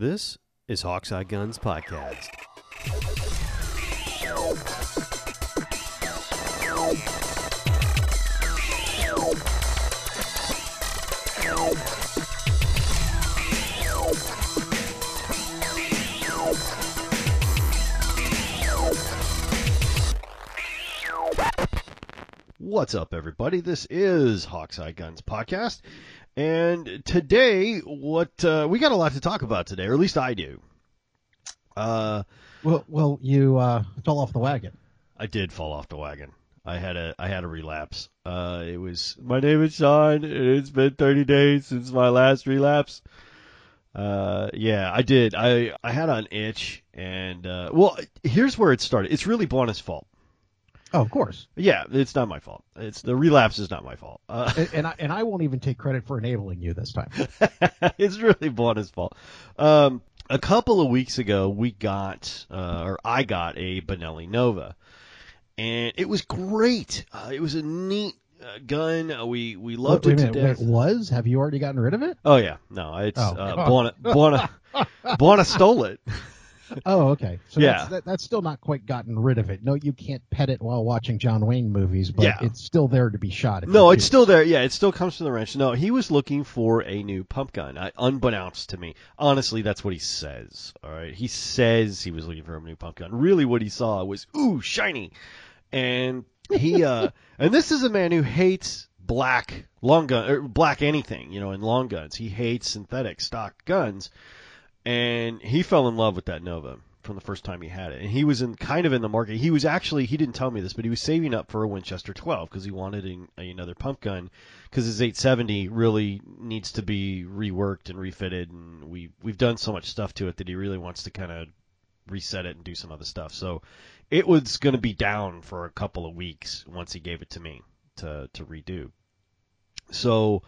This is Hawkeye Guns Podcast. What's up, everybody? This is Hawkeye Guns Podcast, and today, what uh, we got a lot to talk about today, or at least I do. Uh, Well, well, you uh, fell off the wagon. I did fall off the wagon. I had a I had a relapse. Uh, it was my name is Sean. It's been 30 days since my last relapse. Uh, yeah, I did. I I had an itch, and uh, well, here's where it started. It's really Buona's fault. Oh, of course. Yeah, it's not my fault. It's the relapse is not my fault. Uh, and, and I and I won't even take credit for enabling you this time. it's really Buona's fault. Um, a couple of weeks ago, we got, uh, or I got a Benelli Nova, and it was great. Uh, it was a neat uh, gun. Uh, we we loved wait, it a to minute, death. wait, was? Have you already gotten rid of it? Oh yeah, no, it's Oh. uh, Buona, Buona, Buona stole it. Oh, okay. So Yeah. that's, that, that's still not quite gotten rid of it. No, you can't pet it while watching John Wayne movies, but Yeah. it's still there to be shot. No, it's still there. Yeah, it still comes from the ranch. No, he was looking for a new pump gun, I, unbeknownst to me. Honestly, that's what he says. All right, he says he was looking for a new pump gun. Really, what he saw was ooh shiny, and he uh, and this is a man who hates black long gun or black anything, you know, in long guns. He hates synthetic stock guns, and he fell in love with that Nova from the first time he had it. And he was in kind of in the market. He was actually he didn't tell me this, but he was saving up for a Winchester 12 because he wanted a, another pump gun because his 870 really needs to be reworked and refitted, and we we've done so much stuff to it that he really wants to kind of reset it and do some other stuff. So it was going to be down for a couple of weeks once he gave it to me to to redo. So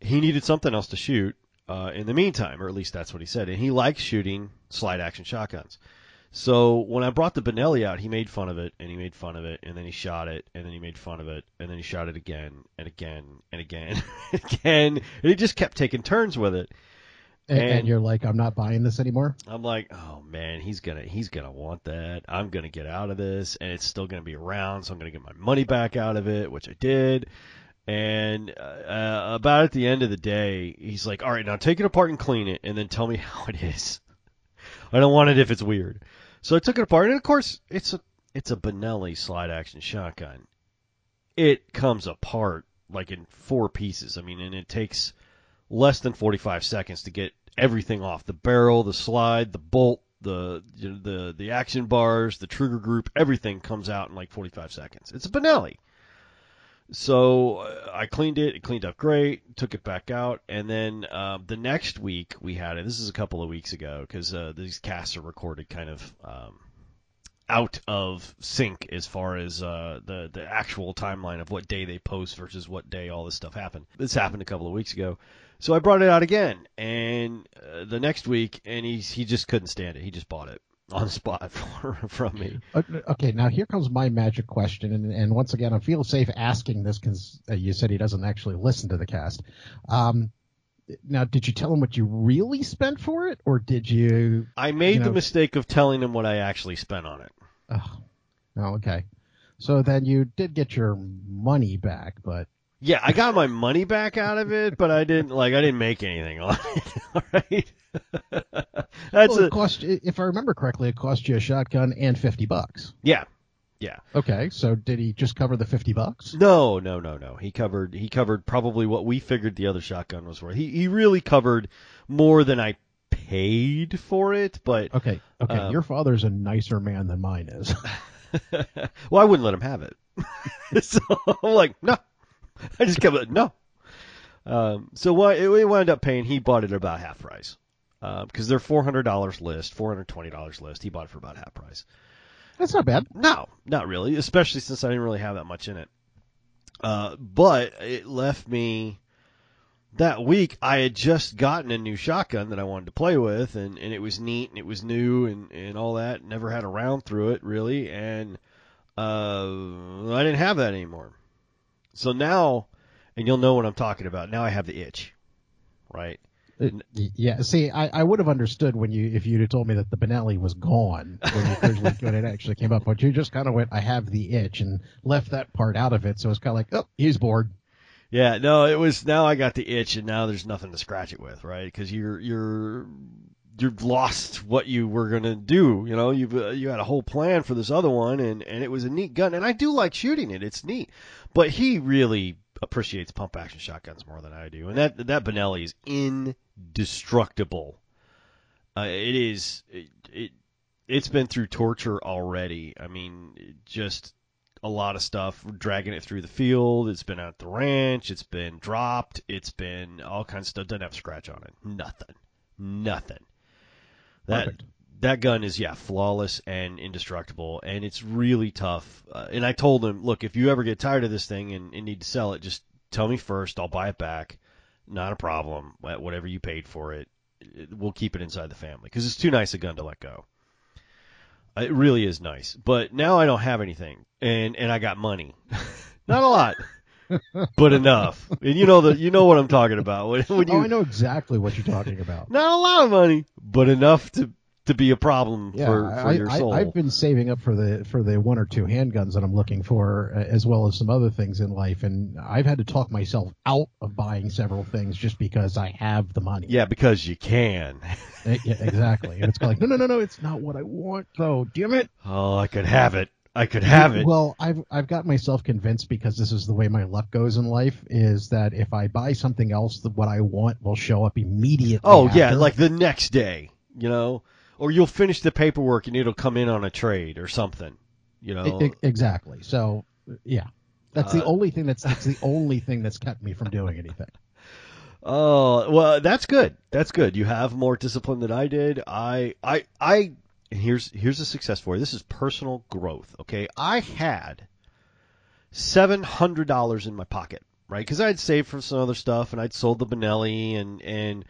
he needed something else to shoot uh, in the meantime, or at least that's what he said. And he likes shooting slide action shotguns. So when I brought the Benelli out, he made fun of it, and he made fun of it, and then he shot it, and then he made fun of it, and then he shot it again, and again, and again, and again, and he just kept taking turns with it. And, and- and you're like, I'm not buying this anymore. I'm like, oh man, he's gonna he's gonna want that. I'm gonna get out of this, and it's still gonna be around, so I'm gonna get my money back out of it, which I did. And uh, uh, about at the end of the day, he's like, all right, now take it apart and clean it, and then tell me how it is. I don't want it if it's weird. So I took it apart, and of course, it's a it's a Benelli slide action shotgun. It comes apart like in four pieces. I mean, and it takes less than 45 seconds to get everything off the barrel, the slide, the bolt, the the the action bars, the trigger group, everything comes out in like 45 seconds. It's a Benelli. So uh, I cleaned it. It cleaned up great. Took it back out, and then um, the next week we had it. This is a couple of weeks ago because uh, these casts are recorded kind of um, out of sync as far as uh, the the actual timeline of what day they post versus what day all this stuff happened. This happened a couple of weeks ago, so I brought it out again, and uh, the next week, and he he just couldn't stand it. He just bought it on spot for, from me. Okay, now here comes my magic question, and, and once again, I feel safe asking this because uh, you said he doesn't actually listen to the cast. Um, now, did you tell him what you really spent for it, or did you? I made You the mistake of telling him what I actually spent on it. Oh, okay. So then you did get your money back, but Yeah, I got my money back out of it, but I didn't like I didn't make anything on it. All right, that's well, a it cost. If I remember correctly, it cost you a shotgun and fifty bucks. yeah, yeah. Okay, so did he just cover the fifty bucks? No, no, no, no. He covered he covered probably what we figured the other shotgun was worth. He he really covered more than I paid for it, but Okay, okay. Um, your father's a nicer man than mine is. well, I wouldn't let him have it. so I'm like, no. I just kept it, no. Um, so what it, we wound up paying, he bought it at about half price. Because they're four hundred dollars list, four hundred twenty dollars list. He bought it for about half price. That's not bad. No, not really, especially since I didn't really have that much in it. Uh, but it left me that week. I had just gotten a new shotgun that I wanted to play with, and, and it was neat and it was new and, and all that. Never had a round through it really, and uh, I didn't have that anymore. So now, and you'll know what I'm talking about. Now I have the itch, right? Y- yeah, see, I, I would have understood when you if you'd have told me that the Benelli was gone when, you originally, when it actually came up, but you just kind of went, "I have the itch," and left that part out of it. So it's kind of like, "Oh, he's bored." Yeah, no, it was now I got the itch and now there's nothing to scratch it with, right? Because you're you're you've lost what you were gonna do. You know, you've uh, you had a whole plan for this other one, and and it was a neat gun, and I do like shooting it. It's neat, but he really appreciates pump action shotguns more than I do, and that that Benelli is indestructible. Uh, it is it, it it's been through torture already. I mean, just a lot of stuff, dragging it through the field. It's been at the ranch. It's been dropped. It's been all kinds of stuff. Doesn't have a scratch on it. Nothing. Nothing. That Perfect. that gun is yeah flawless and indestructible, and it's really tough. Uh, and I told him, look, if you ever get tired of this thing and, and need to sell it, just tell me first. I'll buy it back. Not a problem. Whatever you paid for it, we'll keep it inside the family because it's too nice a gun to let go. It really is nice. But now I don't have anything, and and I got money. Not a lot, but enough. And you know the you know what I'm talking about. When, when you, oh, I know exactly what you're talking about. Not a lot of money, but enough to to be a problem Yeah, for, for I, your soul. I, I've been saving up for the for the one or two handguns that I'm looking for, uh, as well as some other things in life, and I've had to talk myself out of buying several things just because I have the money. yeah, because you can. Eh, yeah, exactly. And it's like, no, no, no, no, it's not what I want, though. Damn it. Oh, I could have it. I could have it. Well, I've I've got myself convinced because this is the way my luck goes in life is that if I buy something else, that what I want will show up immediately. oh yeah, like the next day, you know, or you'll finish the paperwork and it'll come in on a trade or something, you know. E- e- exactly. So yeah, that's the Uh, only thing that's that's the only thing that's kept me from doing anything. Oh, well, that's good. That's good. You have more discipline than I did. I, I, I, and here's, here's a success for you. This is personal growth. Okay. I had $700 in my pocket, right? Cause I'd saved for some other stuff and I'd sold the Benelli and, and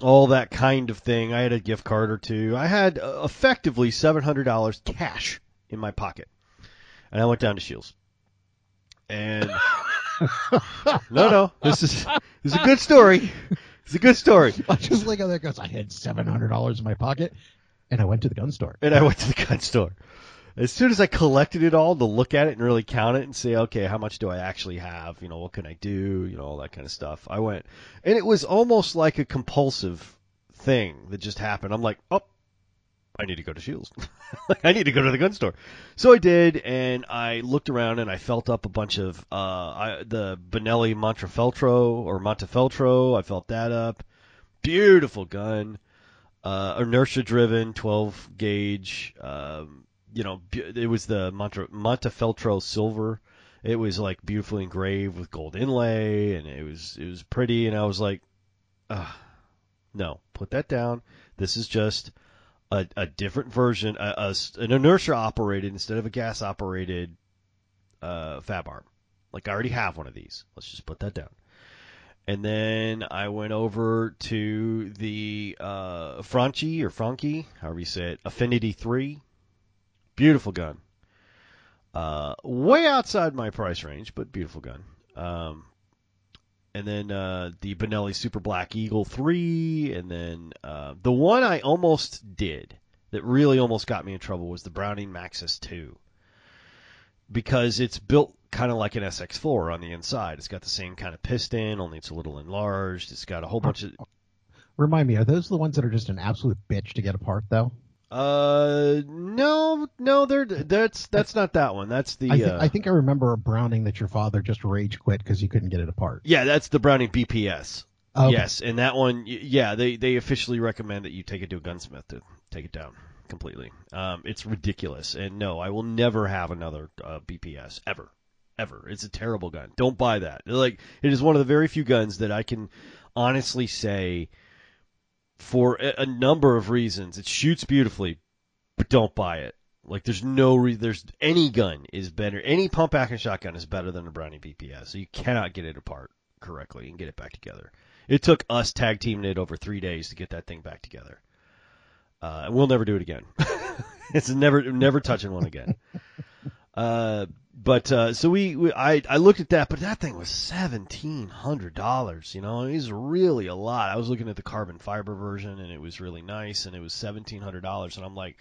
all that kind of thing. I had a gift card or two. I had uh, effectively $700 cash in my pocket. And I went down to Shields. And no, no, this is this is a good story. It's a good story. I just like how that goes. I had seven hundred dollars in my pocket, and I went to the gun store. And I went to the gun store. As soon as I collected it all to look at it and really count it and say, okay, how much do I actually have? You know, what can I do? You know, all that kind of stuff. I went, and it was almost like a compulsive thing that just happened. I'm like, oh, I need to go to Shields. I need to go to the gun store. So I did, and I looked around and I felt up a bunch of uh, I, the Benelli Montefeltro or Montefeltro. I felt that up. Beautiful gun, uh, inertia driven, 12 gauge. Um, you know, it was the Monte, Montefeltro silver. It was like beautifully engraved with gold inlay, and it was it was pretty. And I was like, no, put that down. This is just a, a different version, a, a an inertia operated instead of a gas operated uh, Fabarm. Like I already have one of these. Let's just put that down. And then I went over to the uh, Franchi or Franchi, however you say it, Affinity 3. Beautiful gun. Uh, way outside my price range, but beautiful gun. Um, and then uh, the Benelli Super Black Eagle 3, and then uh, the one I almost did that really almost got me in trouble was the Browning Maxus 2 because it's built kind of like an SX4 on the inside. It's got the same kind of piston, only it's a little enlarged. It's got a whole bunch of Remind me, are those the ones that are just an absolute bitch to get apart, though? uh no no they're that's that's not that one. That's the I, thi- uh, I think I remember a Browning that your father just rage quit because you couldn't get it apart. yeah that's the Browning BPS. Okay. Yes, and that one, yeah, they they officially recommend that you take it to a gunsmith to take it down completely. Um, it's ridiculous, and no, I will never have another uh, BPS ever, ever. It's a terrible gun. Don't buy that. Like it is one of the very few guns that I can honestly say, for a, number of reasons, it shoots beautifully, but don't buy it. Like there's no re- there's any gun is better. Any pump action shotgun is better than a Browning BPS. So you cannot get it apart correctly and get it back together. It took us tag teaming it over three days to get that thing back together. Uh, and we'll never do it again. it's never never touching one again. Uh, but uh, so we, we I I looked at that, but that thing was seventeen hundred dollars. You know, it was really a lot. I was looking at the carbon fiber version, and it was really nice, and it was seventeen hundred dollars, and I'm like.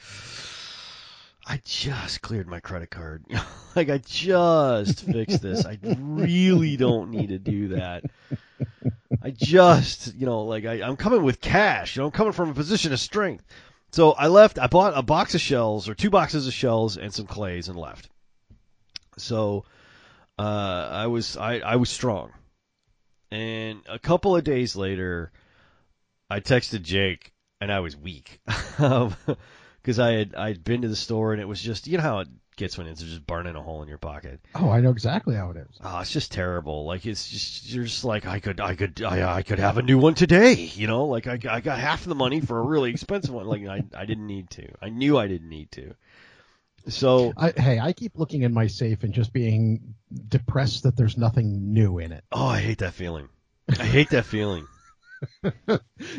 I just cleared my credit card. like I just fixed this. I really don't need to do that. I just, you know, like I, I'm coming with cash. You know, I'm coming from a position of strength. So I left. I bought a box of shells or two boxes of shells and some clays and left. So uh, I was I, I was strong. And a couple of days later, I texted Jake and I was weak. because I had I'd been to the store and it was just you know how it gets when it's just burning a hole in your pocket. Oh, I know exactly how it is. Oh, it's just terrible. Like it's just you're just like I could I could I, I could have a new one today. You know, like I I got half the money for a really expensive one. Like I I didn't need to. I knew I didn't need to. So I, hey, I keep looking in my safe and just being depressed that there's nothing new in it. oh, I hate that feeling. I hate that feeling.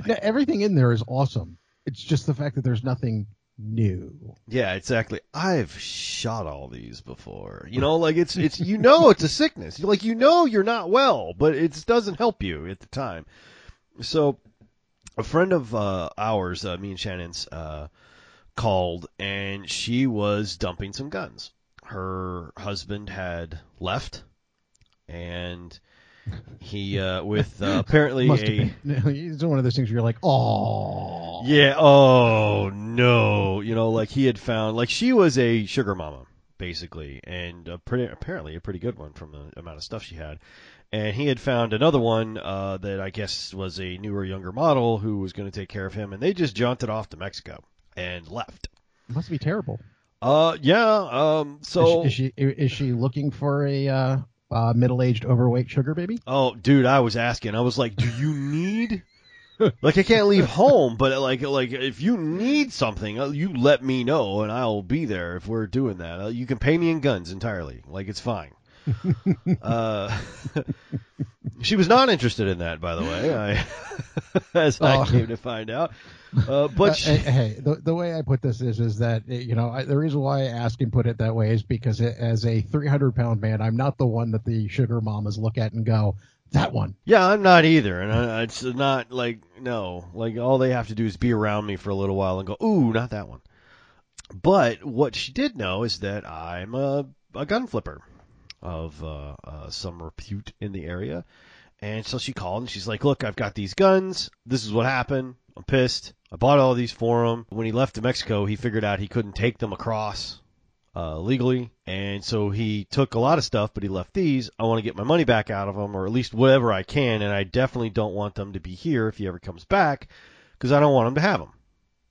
Now, everything in there is awesome. It's just the fact that there's nothing new. Yeah, exactly. I've shot all these before. You know, like it's it's you know it's a sickness. Like you know you're not well, but it doesn't help you at the time. So a friend of uh, ours, uh, me and Shannon's, uh, called and she was dumping some guns. Her husband had left, and he uh, with uh, apparently a. It's one of those things where you're like, oh, yeah. Oh no. You know, like he had found, like she was a sugar mama basically, and a pretty apparently a pretty good one from the amount of stuff she had. And he had found another one uh, that I guess was a newer, younger model who was going to take care of him, and they just jaunted off to Mexico and left. must be terrible. Uh, yeah. Um, so is, she, is she is she looking for a uh, uh, middle-aged, overweight sugar baby? Oh, dude, I was asking. I was like, "Do you need?" like I can't leave home, but like like if you need something, uh, you let me know and I'll be there if we're doing that. Uh, You can pay me in guns entirely. Like it's fine. uh, she was not interested in that, by the way. I, as I Oh. came to find out. Uh, but Uh, she, hey, hey, the, the way I put this is is that uh, you know I, the reason why I ask and put it that way is because it, as a 300 pound man, I'm not the one that the sugar mamas look at and go, that one. Yeah, I'm not either, and I, it's not like no, like all they have to do is be around me for a little while and go, ooh, not that one. But what she did know is that I'm a, a gun flipper of uh, uh, some repute in the area, and so she called and she's like, look, I've got these guns. This is what happened. I'm pissed. I bought all these for him. When he left to Mexico, he figured out he couldn't take them across uh, legally, and so he took a lot of stuff, but he left these. I want to get my money back out of them, or at least whatever I can, and I definitely don't want them to be here if he ever comes back, because I don't want him to have them.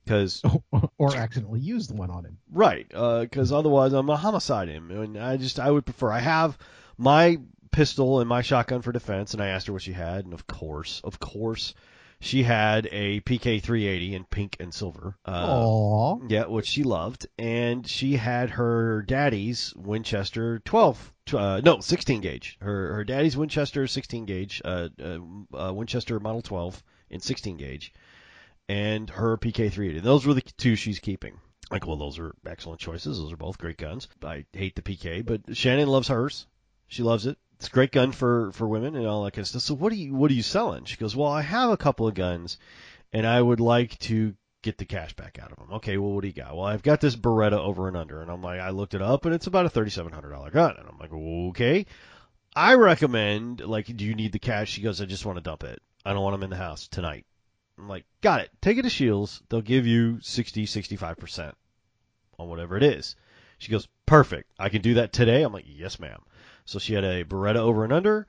Because or accidentally use the one on him. right, because otherwise I'm a homicide him, and I just I would prefer I have my pistol and my shotgun for defense, and I asked her what she had, and of course, of course, she had a PK380 in pink and silver. Uh, Aw. yeah, which she loved, and she had her daddy's Winchester 12, uh, no, 16 gauge. Her her daddy's Winchester 16 gauge, uh, uh, uh, Winchester Model 12 in 16 gauge, and her PK380. Those were the two she's keeping. Like, well, those are excellent choices. Those are both great guns. I hate the PK, but Shannon loves hers. She loves it. It's a great gun for for women and all that kind of stuff. So what are you what are you selling? She goes, well, I have a couple of guns, and I would like to get the cash back out of them. Okay, well, what do you got? Well, I've got this Beretta over and under, and I'm like, I looked it up, and it's about a thirty-seven hundred dollar gun, and I'm like, okay. I recommend, like, do you need the cash? She goes, I just want to dump it. I don't want them in the house tonight. I'm like, got it. Take it to Shields. They'll give you 60, 65% on whatever it is. She goes, perfect. I can do that today. I'm like, yes, ma'am. So she had a Beretta over and under.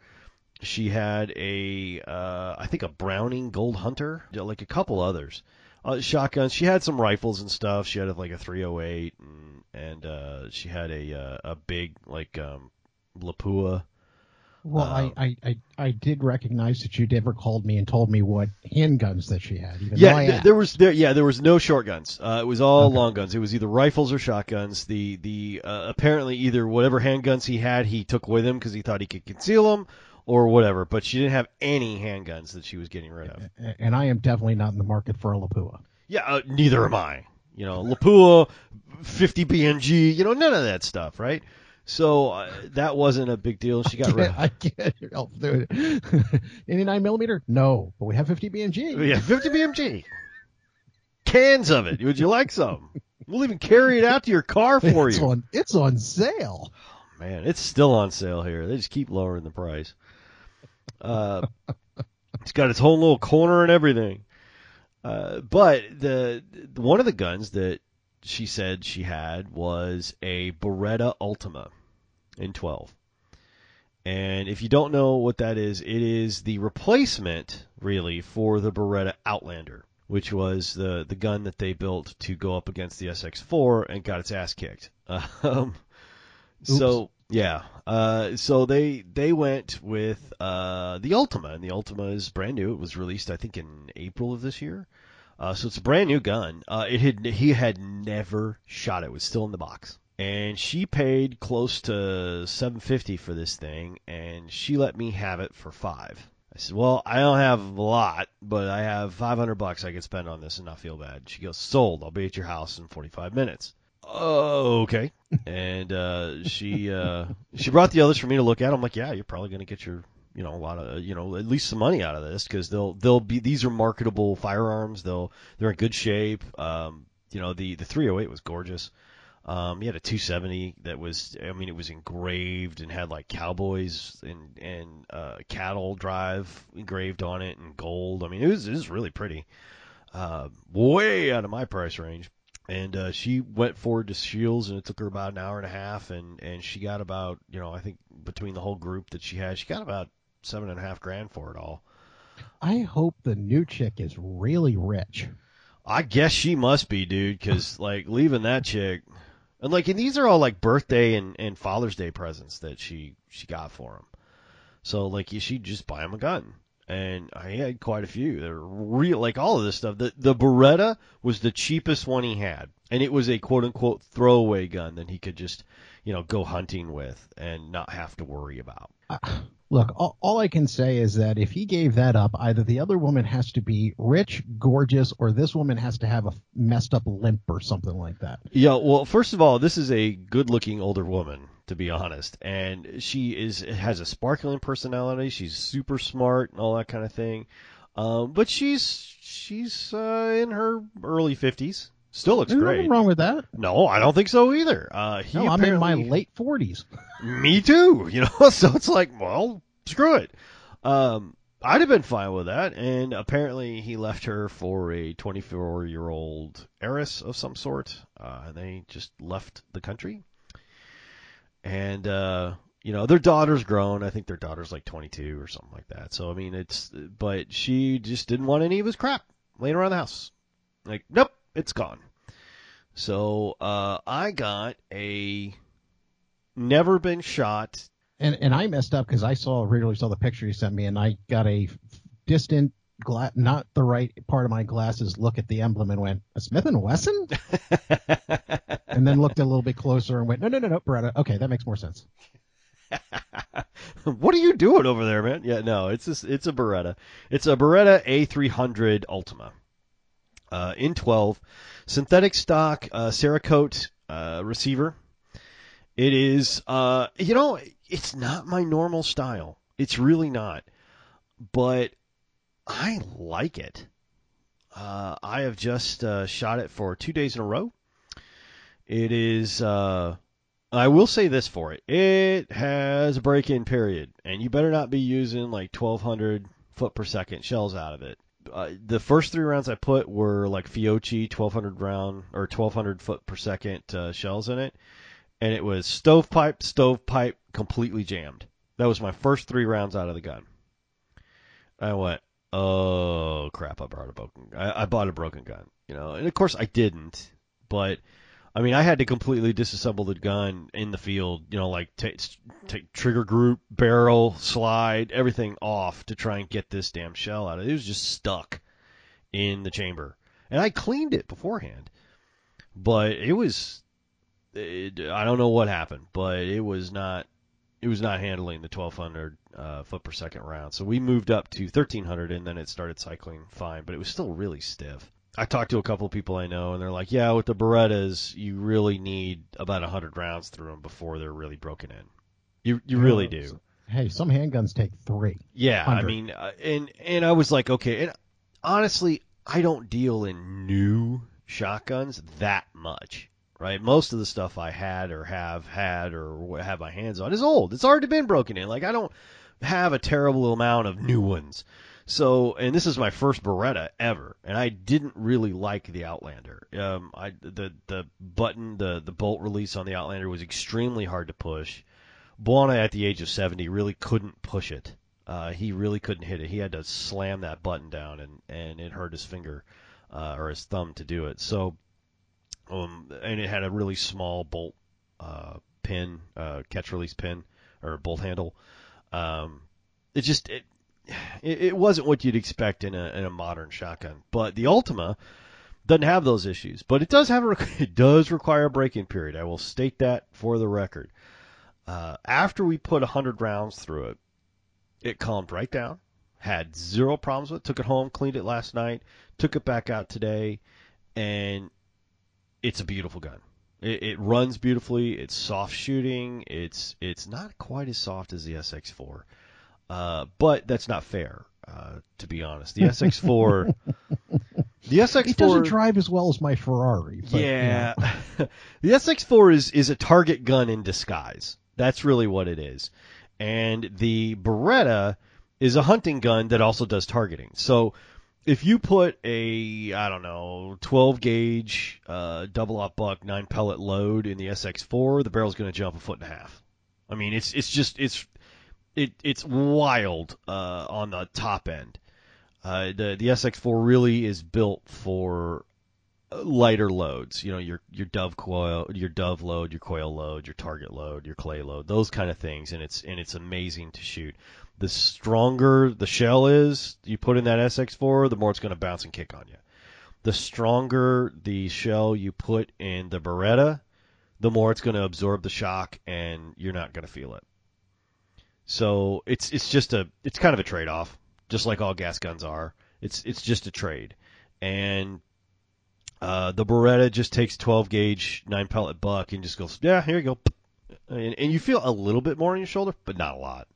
She had a, uh, I think a Browning Gold Hunter, like a couple others. Uh, shotguns. She had some rifles and stuff. She had like a 308, and, and uh, she had a uh, a big like um, Lapua. Well, Um, I, I, I, did recognize that you never called me and told me what handguns that she had. Yeah, th- there was there yeah there was no short guns. Uh, it was all Okay. long guns. It was either rifles or shotguns. The the uh, apparently either whatever handguns he had he took with him because he thought he could conceal them or whatever. But she didn't have any handguns that she was getting rid of. and I am definitely not in the market for a Lapua. Yeah, uh, neither am I. You know, Lapua, 50 BMG. You know, none of that stuff, right? So uh, that wasn't a big deal. She got rid. I can't help do it. 89 millimeter? No, but we have 50 BMG. Yeah, 50 BMG. Cans of it. Would you like some? We'll even carry it out to your car for it's you. On, it's on sale. Man, it's still on sale here. They just keep lowering the price. Uh, it's got its whole little corner and everything. Uh, but the, the one of the guns that she said she had was a Beretta Ultima in 12. And if you don't know what that is, it is the replacement, really, for the Beretta Outlander, which was the, the gun that they built to go up against the SX4 and got its ass kicked. Um, so yeah, uh, so they they went with uh, the Ultima, and the Ultima is brand new. It was released, I think, in April of this year. Uh, so it's a brand new gun. Uh, it had he had never shot it. It was still in the box, and she paid close to seven fifty for this thing, and she let me have it for five. I said, "Well, I don't have a lot, but I have five hundred bucks I could spend on this and not feel bad." She goes, "Sold. I'll be at your house in forty five minutes." Oh, okay. and uh, she uh, she brought the others for me to look at. I'm like, yeah, you're probably going to get your you know a lot of you know at least some money out of this because they'll they'll be these are marketable firearms. They'll they're in good shape. Um, you know the the 308 was gorgeous. Um, he had a 270 that was, I mean, it was engraved and had like cowboys and and uh, cattle drive engraved on it in gold. I mean, it was it was really pretty. Uh, way out of my price range and uh, she went forward to Shields, and it took her about an hour and a half, and and she got about you know I think between the whole group that she had, she got about seven and a half grand for it all. I hope the new chick is really rich. I guess she must be, dude, because like leaving that chick, and like and these are all like birthday and and Father's Day presents that she she got for him. So like she just buy him a gun and I had quite a few. They're real, like all of this stuff. The the Beretta was the cheapest one he had, and it was a quote unquote throwaway gun that he could just, you know, go hunting with and not have to worry about. Uh, look, all, all I can say is that if he gave that up, either the other woman has to be rich, gorgeous, or this woman has to have a messed up limp or something like that. Yeah, well, first of all, this is a good-looking older woman to be honest. And she is has a sparkling personality. She's super smart and all that kind of thing. Um, but she's she's uh, in her early fifties. Still looks There's great. Nothing wrong with that. No, I don't think so either. Uh, he no, I'm in my late forties. Me too. You know, so it's like, well, screw it. Um, I'd have been fine with that. And apparently, he left her for a 24 year old heiress of some sort. Uh, and they just left the country. And uh, you know, their daughter's grown. I think their daughter's like 22 or something like that. So I mean, it's but she just didn't want any of his crap laying around the house. Like, nope, it's gone. So uh, I got a never been shot. And and I messed up because I saw originally saw the picture you sent me, and I got a distant gla- not the right part of my glasses look at the emblem and went a Smith and Wesson, and then looked a little bit closer and went no no no no Beretta. Okay, that makes more sense. what are you doing over there, man? Yeah, no, it's a, it's a Beretta. It's a Beretta A300 Ultima. Uh, in 12, synthetic stock uh, Cerakote uh, receiver. It is, uh, you know, it's not my normal style. It's really not, but I like it. Uh, I have just uh, shot it for two days in a row. It is. Uh, I will say this for it: it has a break-in period, and you better not be using like 1,200 foot per second shells out of it. Uh, the first three rounds I put were like Fiocchi 1,200 round or 1,200 foot per second uh, shells in it, and it was stovepipe, stovepipe, completely jammed. That was my first three rounds out of the gun. I went, oh crap! I bought a broken. I, I bought a broken gun, you know, and of course I didn't, but I mean, I had to completely disassemble the gun in the field, you know, like take, take trigger group, barrel, slide, everything off to try and get this damn shell out. Of it. It was just stuck in the chamber, and I cleaned it beforehand, but it was, it, I don't know what happened, but it was not, it was not handling the 1200 uh, foot per second round. So we moved up to 1300, and then it started cycling fine, but it was still really stiff. I talked to a couple of people I know, and they're like, "Yeah, with the Berettas, you really need about a hundred rounds through them before they're really broken in. You you really do." Hey, some handguns take three. Yeah, I mean, uh, and and I was like, okay, and honestly, I don't deal in new shotguns that much, right? Most of the stuff I had or have had or have my hands on is old. It's already been broken in. Like I don't have a terrible amount of new ones. So, and this is my first Beretta ever, and I didn't really like the Outlander. Um, I the the button, the the bolt release on the Outlander was extremely hard to push. Buona at the age of 70 really couldn't push it. Uh, he really couldn't hit it. He had to slam that button down, and and it hurt his finger uh, or his thumb to do it. So, um, and it had a really small bolt uh, pin, uh, catch release pin or bolt handle. Um, it just it, it wasn't what you'd expect in a in a modern shotgun. But the Ultima doesn't have those issues, but it does have a it does require a break-in period. I will state that for the record. Uh, after we put 100 rounds through it, it calmed right down. Had zero problems with it. Took it home, cleaned it last night, took it back out today, and it's a beautiful gun. It, it runs beautifully. It's soft shooting. It's it's not quite as soft as the SX4, uh, but that's not fair. Uh, to be honest, the SX4, the SX4, It doesn't drive as well as my Ferrari. But, you yeah, know. the SX4 is is a target gun in disguise. That's really what it is. And the Beretta is a hunting gun that also does targeting. So if you put a I don't know 12 gauge uh, double op buck nine pellet load in the SX4, the barrel's going to jump a foot and a half. I mean, it's it's just it's it it's wild uh, on the top end. Uh, the the SX4 really is built for lighter loads. You know, your your dove coil, your dove load, your coil load, your target load, your clay load, those kind of things, and it's and it's amazing to shoot. The stronger the shell is you put in that SX4, the more it's going to bounce and kick on you. The stronger the shell you put in the Beretta, the more it's going to absorb the shock, and you're not going to feel it. So it's it's just a it's kind of a trade off, just like all gas guns are. It's it's just a trade, and uh, the Beretta just takes 12 gauge nine pellet buck and just goes, yeah, here you go, and, and you feel a little bit more on your shoulder, but not a lot.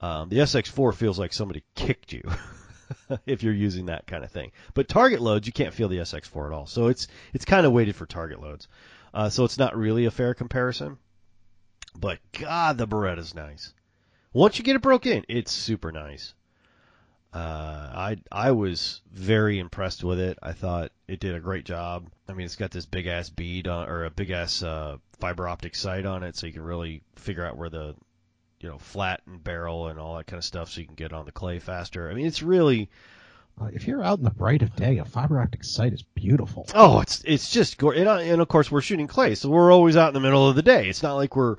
Um, the SX4 feels like somebody kicked you if you're using that kind of thing. But target loads, you can't feel the SX4 at all. So it's it's kind of weighted for target loads. Uh, so it's not really a fair comparison. But God, the Beretta's nice. Once you get it broke in, it's super nice. Uh, I I was very impressed with it. I thought it did a great job. I mean, it's got this big ass bead on, or a big ass uh, fiber optic sight on it, so you can really figure out where the you know flat and barrel and all that kind of stuff, so you can get on the clay faster. I mean, it's really Uh, if you're out in the bright of day, a fiber optic sight is beautiful. oh, it's it's just go- and, uh, and of course we're shooting clay, so we're always out in the middle of the day. It's not like we're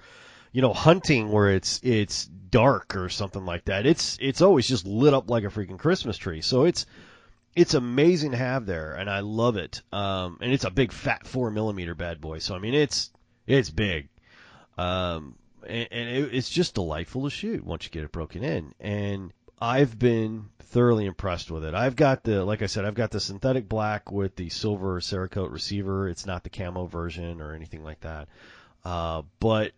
you know hunting where it's it's dark or something like that. It's it's always just lit up like a freaking Christmas tree. So it's it's amazing to have there, and I love it. Um, and it's a big fat four millimeter bad boy. So I mean, it's it's big. Um, and, and it, it's just delightful to shoot once you get it broken in. And I've been thoroughly impressed with it. I've got the, like I said, I've got the synthetic black with the silver Cerakote receiver. It's not the camo version or anything like that. Uh, but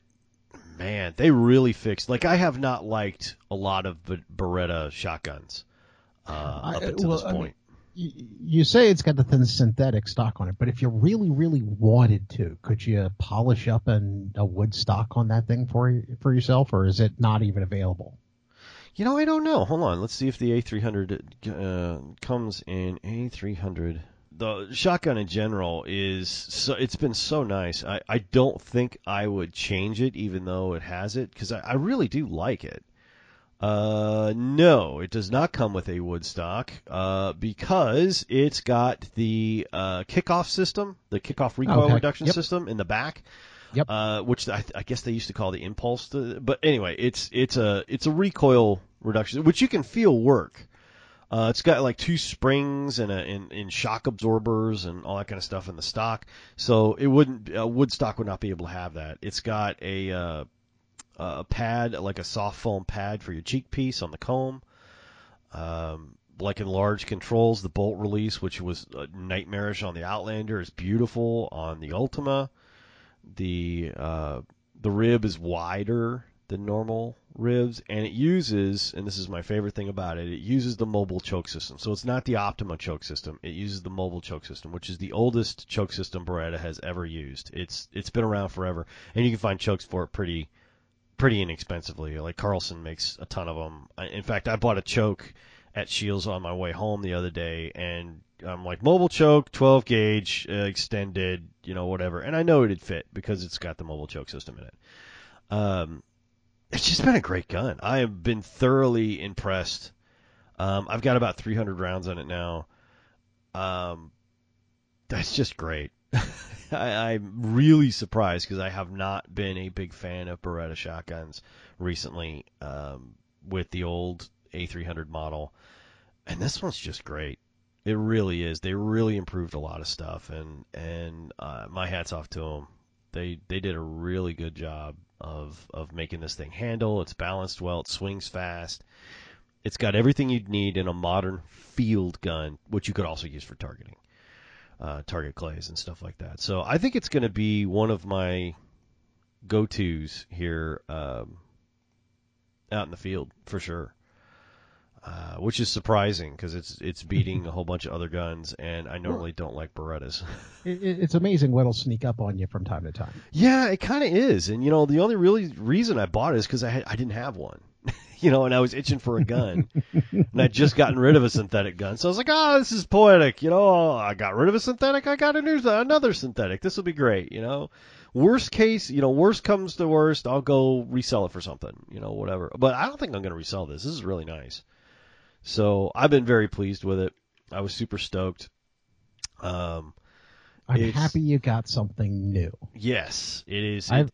man, they really fixed. Like I have not liked a lot of Be- Beretta shotguns uh, I- up until well, this I mean, point. You, you say it's got the thin synthetic stock on it, but if you really, really wanted to, could you polish up an, a wood stock on that thing for for yourself, or is it not even available? You know, I don't know. Hold on. Let's see if the A300 uh, comes in A300. The shotgun in general is so it's been so nice. I, I don't think I would change it even though it has it because I, I really do like it. Uh, no, it does not come with a wood stock uh, because it's got the uh, kickoff system, the kickoff recoil Okay. reduction Yep. system in the back Yep. uh, which I, I guess they used to call the impulse. To, but anyway, it's it's a it's a recoil reduction, which you can feel work. Uh, it's got like two springs and a and, and shock absorbers and all that kind of stuff in the stock. So it wouldn't stock would not be able to have that. It's got a uh, a pad like a soft foam pad for your cheek piece on the comb. Um, like enlarged controls. The bolt release, which was uh, nightmarish on the Outlander, is beautiful on the Ultima. The uh, the rib is wider than normal ribs, and it uses, and this is my favorite thing about it, it uses the Mobilchoke system. So it's not the Optima choke system; it uses the Mobilchoke system, which is the oldest choke system Beretta has ever used. It's it's been around forever, and you can find chokes for it pretty pretty inexpensively. Like Carlson makes a ton of them. In fact, I bought a choke at Shields on my way home the other day, and I'm like Mobilchoke, 12 gauge, uh, extended, you know, whatever. And I know it'd fit because it's got the Mobilchoke system in it. Um, it's just been a great gun. I have been thoroughly impressed. Um, I've got about 300 rounds on it now. Um, that's just great. I, I'm really surprised because I have not been a big fan of Beretta shotguns recently um, with the old A300 model, and this one's just great. It really is. They really improved a lot of stuff, and and uh, my hats off to them. They they did a really good job of of making this thing handle. It's balanced well. It swings fast. It's got everything you'd need in a modern field gun, which you could also use for targeting, uh, target clays and stuff like that. So I think it's going to be one of my go-tos here um, out in the field for sure. Uh, which is surprising because it's it's beating a whole bunch of other guns, and I normally don't like Berettas. It, it's amazing what'll sneak up on you from time to time. Yeah, it kind of is, and you know the only really reason I bought it is because I had, I didn't have one, you know, and I was itching for a gun, and I'd just gotten rid of a synthetic gun, so I was like, oh, this is poetic, you know, I got rid of a synthetic, I got a new another synthetic, this will be great, you know. Worst case, you know, worst comes to worst, I'll go resell it for something, you know, whatever. But I don't think I'm going to resell this. This is really nice. So I've been very pleased with it. I was super stoked. Um, I'm happy you got something new. yes, it is. I've,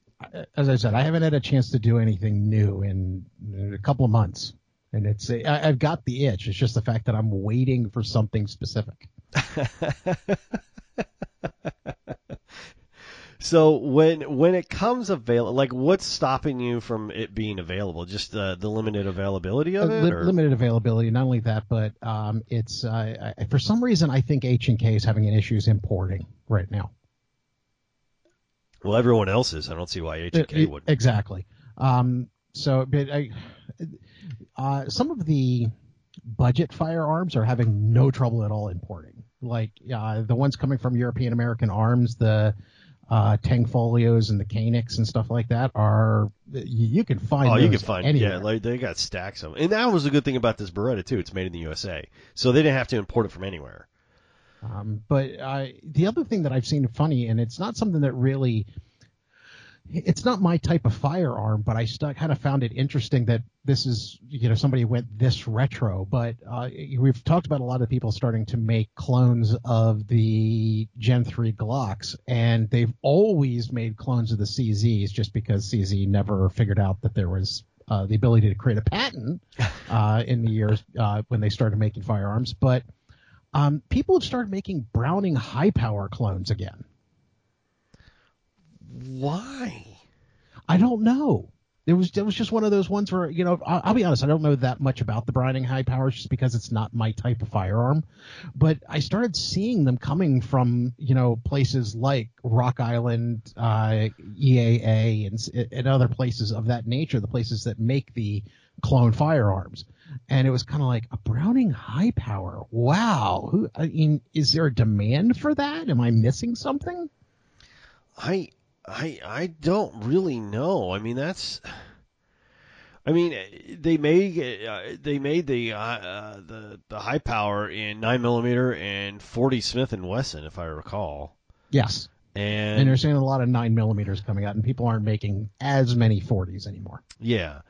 as I said, I haven't had a chance to do anything new in, in a couple of months, and it's I, I've got the itch. It's just the fact that I'm waiting for something specific. so when when it comes available, like what's stopping you from it being available? Just uh, the limited availability of Uh, it, li- limited availability. Not only that, but um, it's uh, I, for some reason I think H and K is having an issues importing right now. well, everyone else is. I don't see why H and K Uh, would. Exactly. Um, so, but I, uh, some of the budget firearms are having no trouble at all importing. Like uh, the ones coming from European American Arms, the uh, Tanfoglios and the Canucks and stuff like that are you, you can find. Oh, you can find anywhere. yeah, like they got stacks of them. And that was a good thing about this Beretta too. It's made in the USA, so they didn't have to import it from anywhere. Um, but I, the other thing that I've seen funny, and it's not something that really, it's not my type of firearm, but I st- kind of found it interesting that this is, you know, somebody went this retro. But uh, we've talked about a lot of people starting to make clones of the Gen 3 Glocks, and they've always made clones of the CZs just because CZ never figured out that there was. Uh, the ability to create a patent uh, in the years uh, when they started making firearms, but um, people have started making Browning high power clones again. Why? I don't know. It was it was just one of those ones where you know I'll, I'll be honest I don't know that much about the Browning high powers just because it's not my type of firearm, but I started seeing them coming from you know places like Rock Island, uh, EAA, and and other places of that nature, the places that make the clone firearms, and it was kind of like a Browning high power. Wow, who I mean, is there a demand for that? Am I missing something? I I I don't really know. I mean that's I mean they made uh, they made the uh, uh, the the high power in nine millimeter and forty Smith and Wesson if I recall. Yes. And, and they're seeing a lot of nine millimeters coming out, and people aren't making as many 40s anymore. yeah.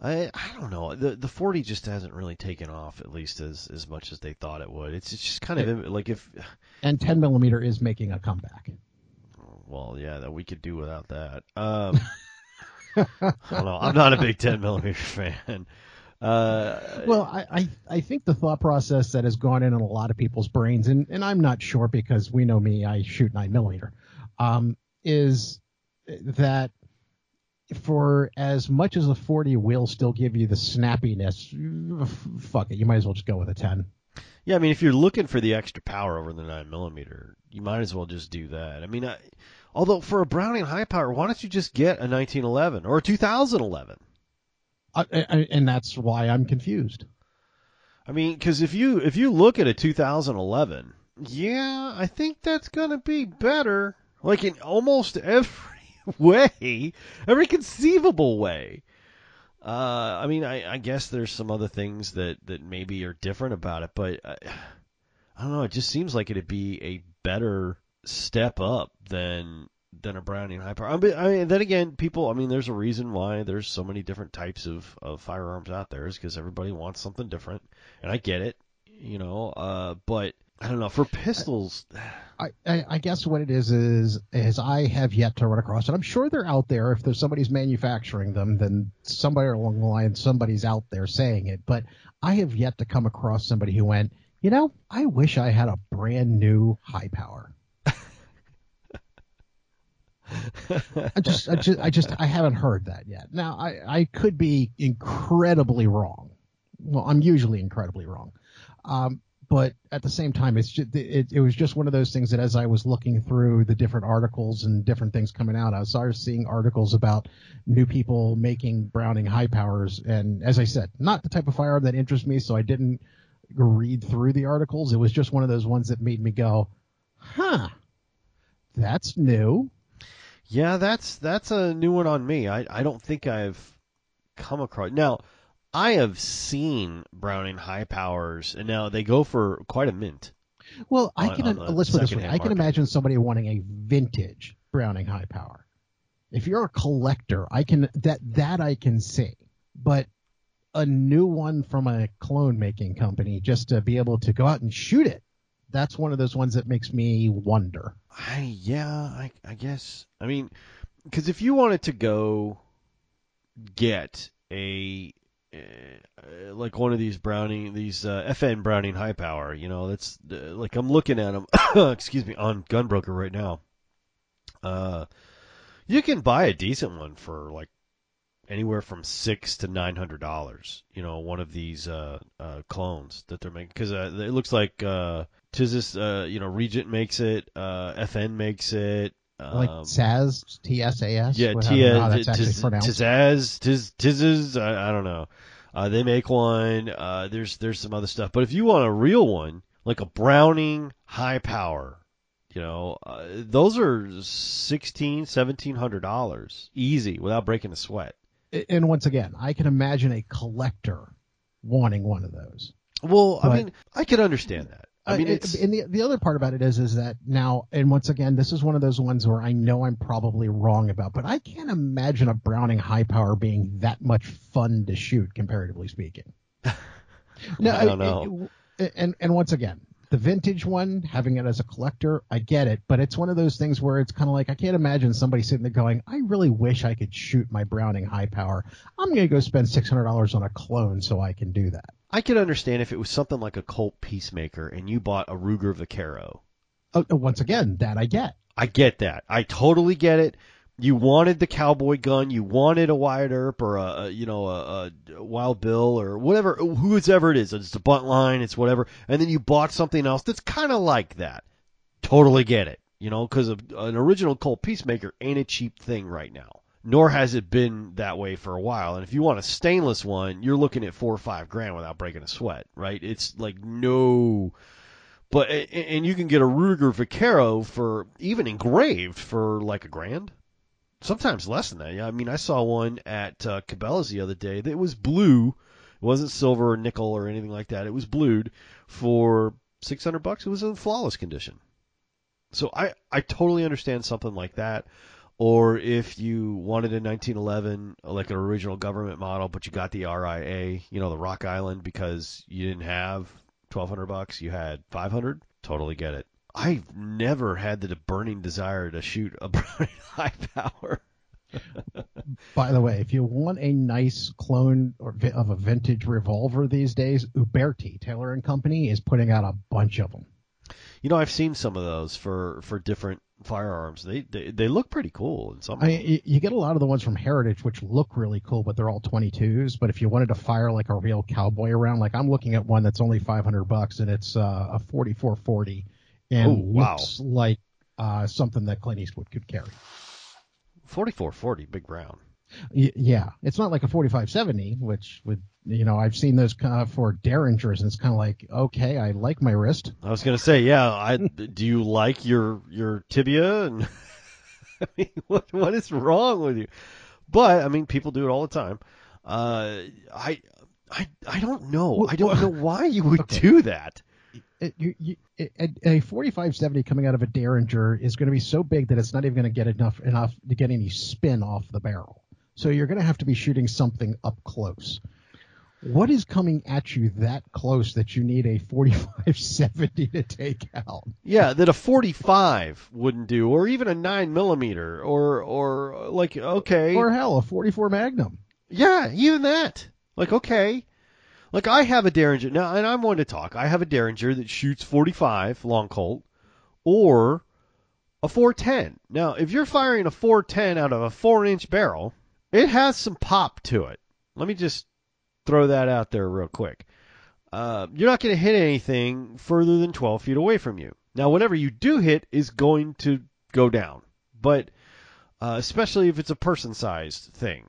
I I don't know. The the 40 just hasn't really taken off at least as as much as they thought it would. It's, it's just kind of like if And 10 millimeter is making a comeback. Well, yeah, that we could do without that. Um I don't know. I'm not a big 10 millimeter fan. Uh, Well, I, I, I think the thought process that has gone in in a lot of people's brains, and, and I'm not sure because we know me, I shoot nine millimeter, um, is that for as much as a 40 will still give you the snappiness, fuck it, you might as well just go with a 10. Yeah, I mean, if you're looking for the extra power over the nine millimeter, you might as well just do that. I mean, I, although for a Browning high power, why don't you just get a 1911 or a 2011? I, I, and that's why I'm confused. I mean, because if you if you look at a 2011, yeah, I think that's gonna be better, like in almost every way, every conceivable way. Uh, I mean, I, I guess there's some other things that, that maybe are different about it, but I, I don't know. It just seems like it'd be a better step up than than a Browning high power. I mean, I mean, then again, people. I mean, there's a reason why there's so many different types of, of firearms out there, is because everybody wants something different, and I get it, you know. Uh, but I don't know for pistols. I, I, I guess what it is is is I have yet to run across, and I'm sure they're out there. If there's somebody's manufacturing them, then somebody along the line, somebody's out there saying it. But I have yet to come across somebody who went, you know, I wish I had a brand new high power. I just, I just, I just, I haven't heard that yet. Now, I, I could be incredibly wrong. Well, I'm usually incredibly wrong. Um, but at the same time, it's just, it, it was just one of those things that as I was looking through the different articles and different things coming out, I started seeing articles about new people making Browning high powers. And as I said, not the type of firearm that interests me, so I didn't read through the articles. It was just one of those ones that made me go, huh, that's new. Yeah, that's that's a new one on me. I I don't think I've come across now. I have seen Browning high powers, and now they go for quite a mint. Well, I On- can on let's put this way. I can market. imagine somebody wanting a vintage Browning high power. If you're a collector, I can that that I can see. But a new one from a clone making company just to be able to go out and shoot it. That's one of those ones that makes me wonder. I yeah, I I guess. I mean, because if you wanted to go get a uh, like one of these Browning, these uh, FN Browning high power, you know, that's uh, like I'm looking at them. excuse me, on Gunbroker right now. Uh, you can buy a decent one for like anywhere from six to nine hundred dollars. You know, one of these uh, uh, clones that they're making because uh, it looks like uh, Tizis, uh, you know, Regent makes it, uh, FN makes it. Like Um, Saz, T S A S. yeah, that's actually pronounced. Tizaz, Tiz, Tiz's, I, I don't know. Uh, they make one. Uh, there's there's some other stuff, but if you want a real one, like a Browning high power, you know, uh, those are sixteen, seventeen hundred dollars, easy, without breaking a sweat. and once again, I can imagine a collector wanting one of those. Well, I mean, I could understand that. I mean, Uh, it's and the the other part about it is is that now, and once again, this is one of those ones where I know I'm probably wrong about, but I can't imagine a Browning high power being that much fun to shoot, comparatively speaking. No, I don't know. I- and and once again, the vintage one, having it as a collector, I get it, but it's one of those things where it's kind of like I can't imagine somebody sitting there going, "I really wish I could shoot my Browning high power. I'm going to go spend six hundred dollars on a clone so I can do that." I could understand if it was something like a Colt Peacemaker and you bought a Ruger Vaquero. Uh, once again, that I get. I get that. I totally get it. You wanted the cowboy gun. You wanted a Wyatt Earp or a, you know a, a Wild Bill or whatever, whoever it is. It's a Buntline. It's whatever. And then you bought something else that's kind of like that. Totally get it. You know, because an original Colt Peacemaker ain't a cheap thing right now. Nor has it been that way for a while. And if you want a stainless one, you're looking at four or five grand without breaking a sweat, right? It's like no but and you can get a Ruger Vaquero for even engraved for like a grand, sometimes less than that. Yeah, I mean I saw one at uh, Cabela's the other day that was blue, it wasn't silver or nickel or anything like that. It was blued for six hundred bucks. It was in flawless condition. So I I totally understand something like that. Or if you wanted a 1911, like an original government model, but you got the RIA, you know, the Rock Island, because you didn't have 1200 bucks, you had 500. Totally get it. I've never had the burning desire to shoot a high power. By the way, if you want a nice clone or of a vintage revolver these days, Uberti Taylor and Company is putting out a bunch of them. You know, I've seen some of those for for different firearms. They they, they look pretty cool in some. I mean, you get a lot of the ones from Heritage, which look really cool, but they're all 22s. But if you wanted to fire like a real cowboy around, like I'm looking at one that's only 500 bucks, and it's uh, a 4440, and Oh, wow. looks like uh, something that Clint Eastwood could carry. 4440, big round. Y- yeah, it's not like a 4570, which would you know I've seen those for Derringers, and it's kind of like okay, I like my wrist. I was gonna say, yeah. I do you like your your tibia and I mean, what what is wrong with you? But I mean, people do it all the time. Uh, I I I don't know. Well, I don't well- know why you would Okay. do that. It, you, you, it, a 4570 coming out of a Derringer is going to be so big that it's not even going to get enough enough to get any spin off the barrel. So you're going to have to be shooting something up close. What is coming at you that close that you need a 4570 to take out? Yeah, that a 45 wouldn't do, or even a nine millimeter, or or like okay, Or hell, a 44 Magnum. Yeah, even that. Like, okay. Like, I have a Derringer. Now, and I'm one to talk. I have a Derringer that shoots 45 long Colt or a 410. Now, if you're firing a 410 out of a 4 inch barrel, it has some pop to it. Let me just throw that out there real quick. Uh, you're not going to hit anything further than 12 feet away from you. Now, whatever you do hit is going to go down, but uh, especially if it's a person sized thing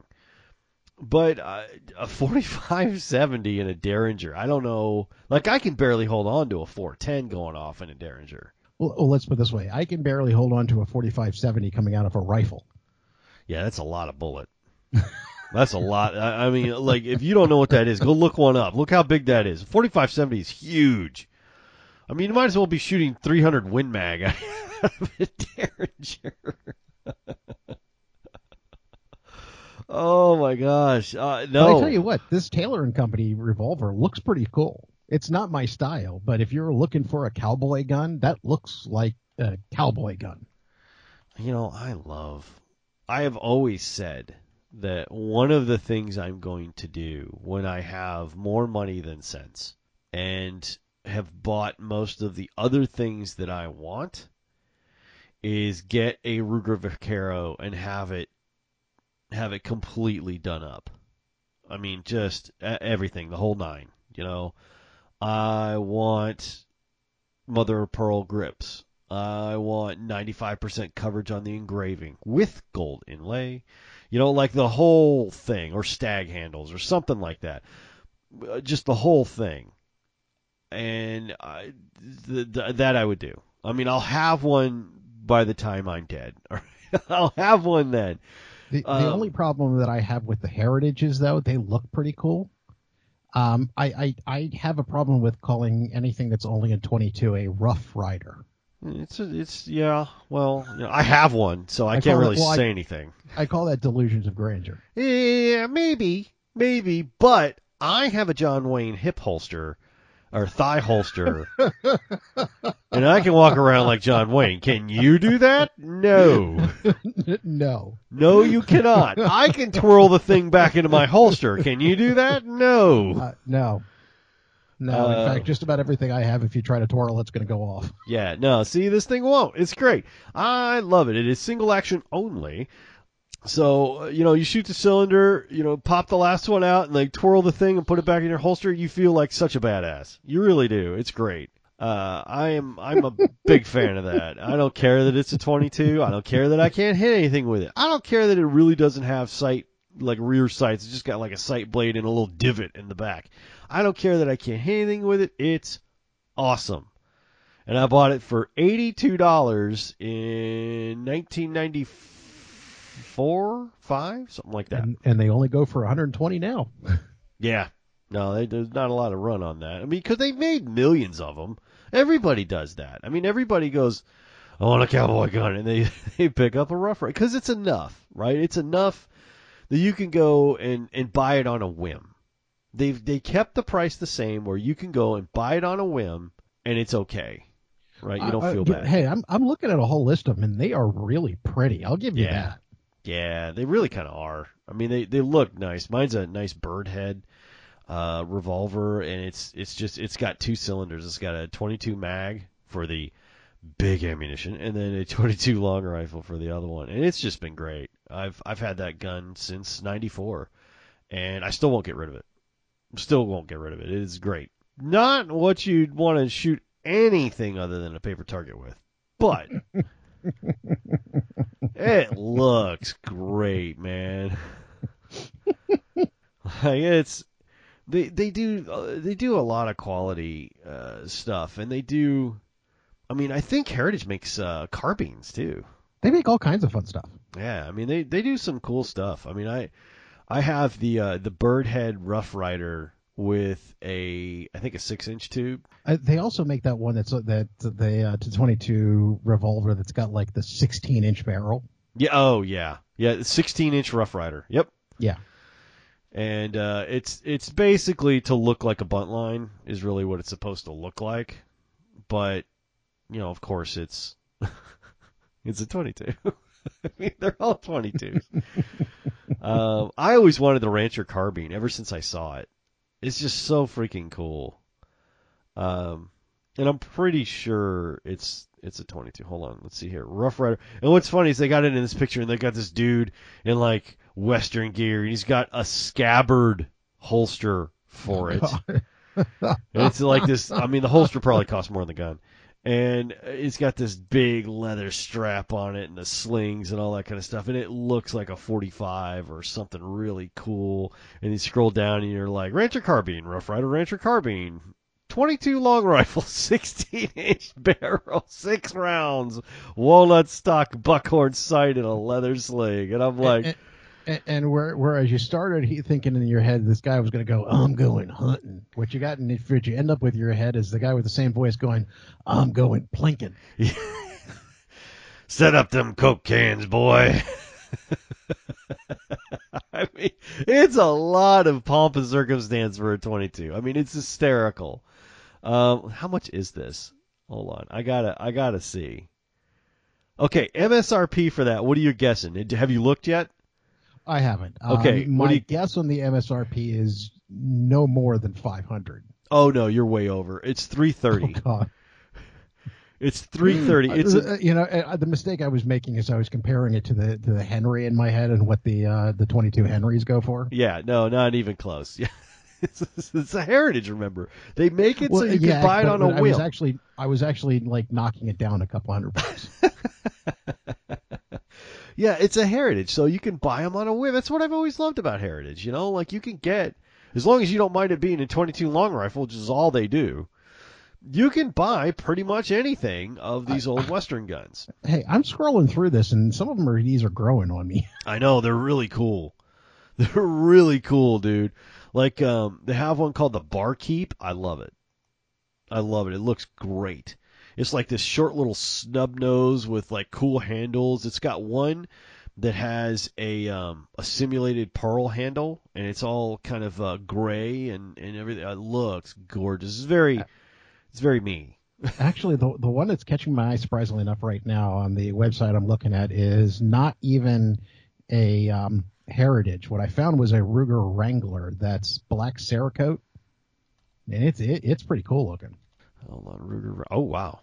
but uh, a 4570 in a Derringer, I don't know. Like I can barely hold on to a 410 going off in a Derringer. Well, well, let's put it this way: I can barely hold on to a 4570 coming out of a rifle. Yeah, that's a lot of bullet. That's a lot. I, I mean, like if you don't know what that is, go look one up. Look how big that is. 4570 is huge. I mean, you might as well be shooting 300 Win Mag out of a Derringer. oh my gosh! Uh, no, But I tell you what, this Taylor and Company revolver looks pretty cool. It's not my style, but if you're looking for a cowboy gun, that looks like a cowboy gun. You know, I love. I have always said that one of the things I'm going to do when I have more money than sense and have bought most of the other things that I want is get a Ruger Vaquero and have it have it completely done up. I mean, just everything, the whole nine. You know, I want mother of pearl grips. I want 95% coverage on the engraving with gold inlay. You know, like the whole thing, or stag handles, or something like that. Uh, Just the whole thing. And I, th- th- that I would do. I mean, I'll have one by the time I'm dead. I'll have one then. The, the Um, only problem that I have with the heritages, though, they look pretty cool. Um, I, I I have a problem with calling anything that's only in 22 a rough rider. It's a, it's yeah. Well, you know, I have one, so I, I can't really well, I- say anything. I call that delusions of grandeur. Yeah, maybe, maybe, but I have a John Wayne hip holster or thigh holster, and I can walk around like John Wayne. Can you do that? No, no, no, you cannot. I can twirl the thing back into my holster. Can you do that? No. uh, no, no. Uh, in fact, just about everything I have, if you try to twirl, it's going to go off. Yeah, no, see, this thing won't. It's great. I love it. It is single action only. So uh, you know, you shoot the cylinder, you know, pop the last one out, and like twirl the thing and put it back in your holster. You feel like such a badass. You really do. It's great. Uh, I am I'm a big fan of that. I don't care that it's a 22. I don't care that I can't hit anything with it. I don't care that it really doesn't have sight like rear sights. It's just got like a sight blade and a little divot in the back. I don't care that I can't hit anything with it. It's awesome. And I bought it for $82 in 1994 four, five, something like that. And, and they only go for 120 now. yeah. No, they, there's not a lot of run on that. I mean, because they made millions of them. Everybody does that. I mean, everybody goes, I want a cowboy gun, and they, they pick up a rough rifle because it's enough, right? It's enough that you can go and, and buy it on a whim. They've they kept the price the same where you can go and buy it on a whim and it's okay. Right? You don't feel bad. Hey, I'm I'm looking at a whole list of them and they are really pretty. I'll give you yeah. that. Yeah, they really kind of are. I mean, they they look nice. Mine's a nice bird head uh, revolver, and it's it's just it's got two cylinders. It's got a 22 mag for the big ammunition, and then a 22 long rifle for the other one, and it's just been great. I've I've had that gun since '94, and I still won't get rid of it. Still won't get rid of it. It is great. Not what you'd want to shoot anything other than a paper target with, but it looks great, man. like it's they they do uh, they do a lot of quality uh, stuff, and they do. I mean, I think Heritage makes uh, carbines too. They make all kinds of fun stuff. Yeah, I mean they they do some cool stuff. I mean I I have the uh, the Birdhead Rough Rider with a I think a six inch tube. Uh, they also make that one that's uh, that the uh, 22 revolver that's got like the 16 inch barrel. Yeah. Oh yeah. Yeah. 16 inch Rough Rider. Yep. Yeah. And uh, it's it's basically to look like a Buntline is really what it's supposed to look like, but you know of course it's it's a 22. I mean they're all 22s. um, I always wanted the Rancher carbine ever since I saw it. It's just so freaking cool. Um, and I'm pretty sure it's it's a 22. Hold on, let's see here. Rough Rider. And what's funny is they got it in this picture, and they got this dude in like Western gear, and he's got a scabbard holster for it. it's like this. I mean, the holster probably costs more than the gun. And it's got this big leather strap on it, and the slings and all that kind of stuff, and it looks like a 45 or something really cool. And you scroll down, and you're like, Rancher carbine, Rough Rider Rancher carbine, 22 long rifle, 16 inch barrel, six rounds, walnut stock, buckhorn sight, and a leather sling. And I'm like, and, where, whereas you started he, thinking in your head this guy was going to go, I'm going hunting. What you got in what you end up with your head is the guy with the same voice going, I'm going plinking. Set up them coke cans, boy. I mean, it's a lot of pomp and circumstance for a 22. I mean, it's hysterical. Um, how much is this? Hold on, I gotta, I gotta see. Okay, MSRP for that. What are you guessing? Have you looked yet? I haven't. Okay, um, my you... guess on the MSRP is no more than 500. Oh no, you're way over. It's 330. Oh god. It's 330. It's a... Uh, you know uh, the mistake I was making is I was comparing it to the to the Henry in my head and what the uh, the 22 Henrys go for. Yeah, no, not even close. Yeah. It's, it's, a heritage. Remember, they make it well, so you yeah, can buy it on a I wheel. Was actually, I was actually like knocking it down a couple hundred bucks. yeah, it's a heritage, so you can buy them on a whim. That's what I've always loved about heritage. You know, like you can get as long as you don't mind it being a 22 long rifle, which is all they do. You can buy pretty much anything of these old Western guns. Hey, I'm scrolling through this, and some of them are these are growing on me. I know they're really cool. They're really cool, dude. Like um, they have one called the Barkeep. I love it. I love it. It looks great. It's like this short little snub nose with like cool handles. It's got one that has a um, a simulated pearl handle, and it's all kind of uh, gray and and everything. It looks gorgeous. It's very it's very me. Actually, the the one that's catching my eye, surprisingly enough, right now on the website I'm looking at is not even a um, heritage. What I found was a Ruger Wrangler that's black Cerakote, and it's it, it's pretty cool looking. Hold on, Ruger. Oh wow,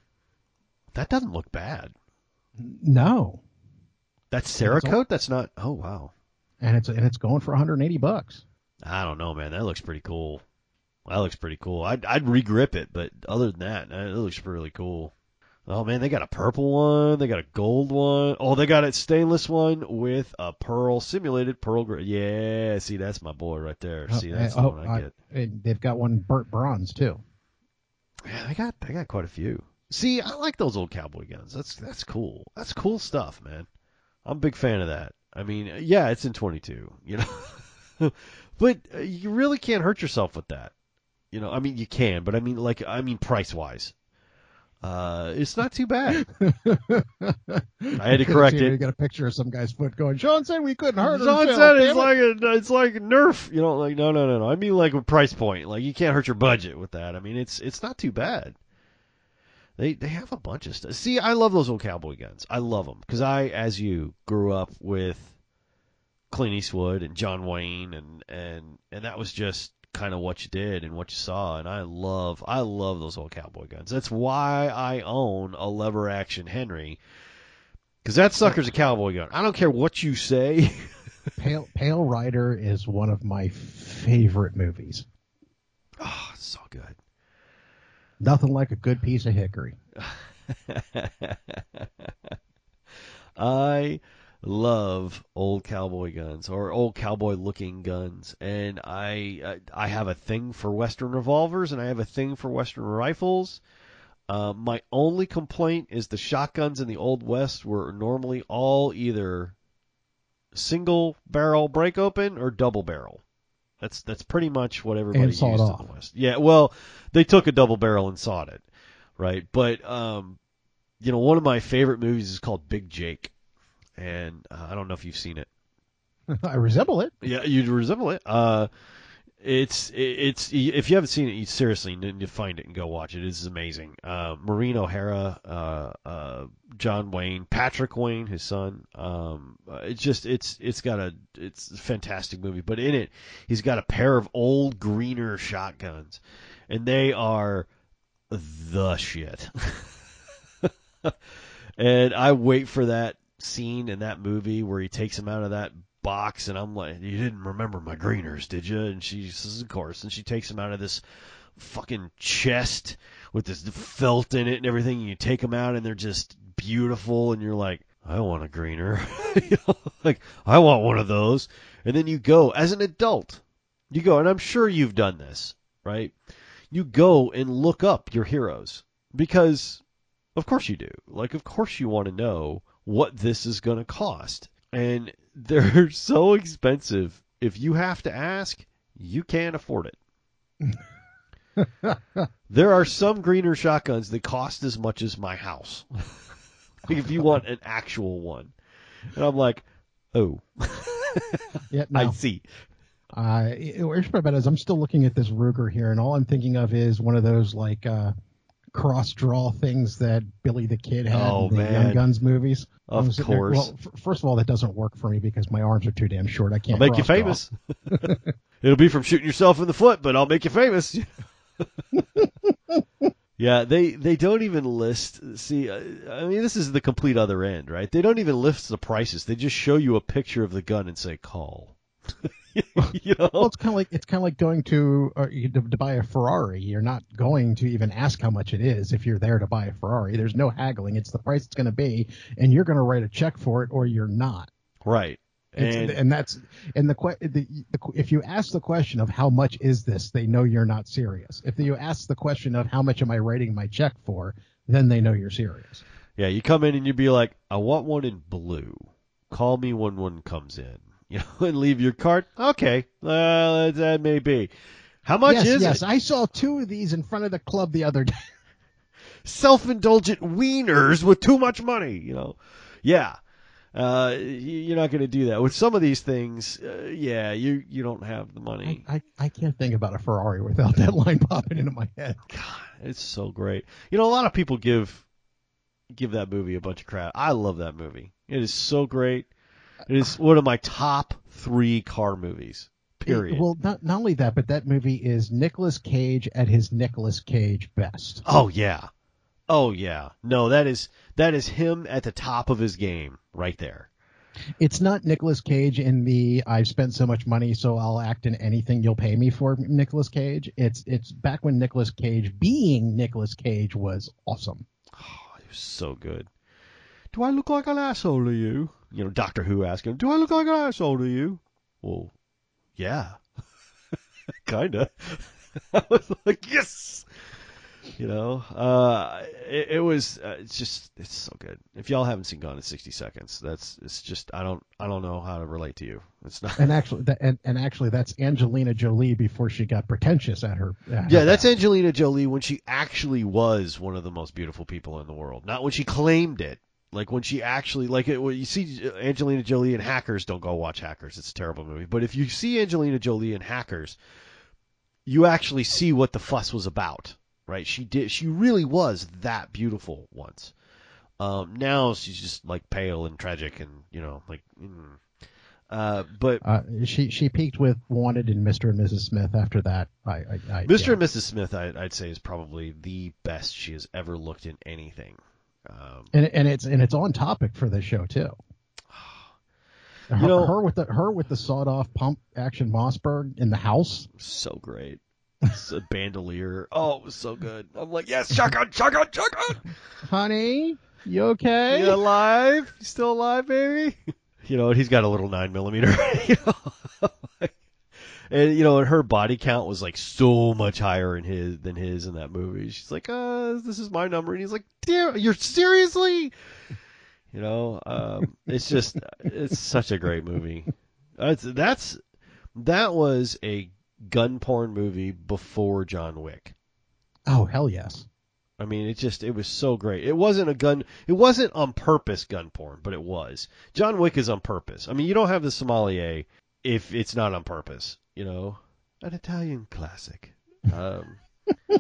that doesn't look bad. No, that's Cerakote. That's not. Oh wow. And it's and it's going for 180 bucks. I don't know, man. That looks pretty cool. That looks pretty cool. I'd I'd regrip it, but other than that, it looks really cool. Oh man, they got a purple one. They got a gold one. Oh, they got a stainless one with a pearl simulated pearl gray. Yeah, see, that's my boy right there. Oh, see, eh, that's oh, the one oh, I, get. Eh, they've got one burnt bronze too. Yeah, they got they got quite a few. See, I like those old cowboy guns. That's that's cool. That's cool stuff, man. I'm a big fan of that. I mean, yeah, it's in 22, you know, but uh, you really can't hurt yourself with that. You know, I mean, you can, but I mean, like, I mean, price wise. Uh, it's not too bad. I had to correct it. You got a picture of some guy's foot going. Sean said we couldn't hurt Sean said it's like a it's like Nerf. You know, like no, no, no, no. I mean like a price point. Like you can't hurt your budget with that. I mean it's it's not too bad. They they have a bunch of stuff. See, I love those old cowboy guns. I love them because I, as you, grew up with Clint Eastwood and John Wayne, and and and that was just kind of what you did and what you saw. And I love, I love those old cowboy guns. That's why I own a lever action Henry. Because that sucker's a cowboy gun. I don't care what you say. Pale Pale Rider is one of my favorite movies. oh, it's so good. Nothing like a good piece of hickory. I love old cowboy guns or old cowboy looking guns and I I have a thing for western revolvers and I have a thing for western rifles. Uh, my only complaint is the shotguns in the old west were normally all either single barrel break open or double barrel. That's that's pretty much what everybody And used in the west. Yeah, well, they took a double barrel and sawed it, right? But um, you know, one of my favorite movies is called Big Jake, and uh, I don't know if you've seen it. I resemble it. Yeah, you resemble it. Uh, it's it's if you haven't seen it, you seriously need to find it and go watch it. It is amazing. Uh, Maureen O'Hara, uh, uh, John Wayne, Patrick Wayne, his son. Um, uh, it's just it's it's got a it's a fantastic movie. But in it, he's got a pair of old greener shotguns, and they are the shit. and I wait for that scene in that movie where he takes him out of that box and I'm like, you didn't remember my greeners, did you? And she says, of course. And she takes them out of this fucking chest with this felt in it and everything. And you take them out and they're just beautiful. And you're like, I want a greener. you know, like, I want one of those. And then you go as an adult. You go, and I'm sure you've done this, right? You go and look up your heroes because, of course you do. Like, of course you want to know what this is going to cost. And they're so expensive. If you have to ask, you can't afford it. there are some greener shotguns that cost as much as my house. like if you want an actual one. And I'm like, oh, Yeah, I see. Uh, where's my bad is I'm still looking at this Ruger here, and all I'm thinking of is one of those like uh, cross draw things that Billy the Kid had Oh, in the man. Young Guns movies. Of I'm there- course. well, f- first of all, that doesn't work for me because my arms are too damn short. I I'll can't. make you famous. It'll be from shooting yourself in the foot, but I'll make you famous. yeah, they they don't even list. See, I mean, this is the complete other end, right? They don't even list the prices. They just show you a picture of the gun and say call. you know? Well, it's kind of like it's kind of like going to, uh, to to buy a Ferrari. You're not going to even ask how much it is if you're there to buy a Ferrari. There's no haggling. It's the price it's going to be, and you're going to write a check for it, or you're not. right. And and, that's and the, the, the if you ask the question of how much is this, they know you're not serious. If you ask the question of how much am I writing my check for, then they know you're serious. yeah, you come in and you'd be like, I want one in blue. Call me when one comes in. You know, and leave your cart. Okay, uh, that may be. How much yes, is yes. it? I saw two of these in front of the club the other day. self-indulgent wieners with too much money, you know. Yeah. Uh, you're not going to do that with some of these things. Uh, yeah, you you don't have the I, money. I, I can't think about a Ferrari without that line popping into my head. God, it's so great. You know, a lot of people give give that movie a bunch of crap. I love that movie. It is so great. It is one of my top three car movies. Period. Well, not not only that, but that movie is Nicolas Cage at his Nicolas Cage best. oh yeah, oh yeah. No, that is that is him at the top of his game right there. It's not Nicolas Cage in the I've spent so much money, so I'll act in anything you'll pay me for Nicolas Cage. It's it's back when Nicolas Cage being Nicolas Cage was awesome. Oh, it was so good. Do I look like an asshole to you? You know, Doctor Who asked him, "Do I look like an asshole to you?" Well, yeah, kinda. I was like, yes. You know, uh, it, it was. Uh, it's just, it's so good. If y'all haven't seen Gone in 60 Seconds, that's. It's just, I don't, I don't know how to relate to you. It's not. And actually, that, and, and actually, that's Angelina Jolie before she got pretentious at her. at Yeah, her that's best. Angelina Jolie when she actually was one of the most beautiful people in the world. Not when she claimed it. Like when she actually like it. When you see Angelina Jolie in Hackers, don't go watch Hackers. It's a terrible movie. But if you see Angelina Jolie in Hackers, you actually see what the fuss was about. Right? She did. She really was that beautiful once. Um, now she's just like pale and tragic, and you know, like. Mm. Uh, but Uh, she she peaked with Wanted and Mr. and Mrs. Smith. After that, I, I, I Mr. yeah. and Mrs. Smith, I, I'd say, is probably the best she has ever looked in anything. Um, and and it's and it's on topic for this show too. Her, You know- her with the her with the sawed off pump action Mossberg in the house. so great. It's a bandolier. Oh, it was so good. I'm like, yes, shotgun, shotgun, shotgun. Honey, you okay? You alive? You still alive, baby? You know, he's got a little nine millimeter. you know? And you know, and her body count was like so much higher in his than his in that movie. She's like, uh, this is my number, and he's like, damn, you're seriously. You know, um, it's just it's such a great movie. That's that's that was a gun porn movie before John Wick. Oh hell yes. I mean, it just it was so great. It wasn't a gun. It wasn't on purpose gun porn, but it was. John Wick is on purpose. I mean, you don't have the sommelier if it's not on purpose. You know, an Italian classic. Um,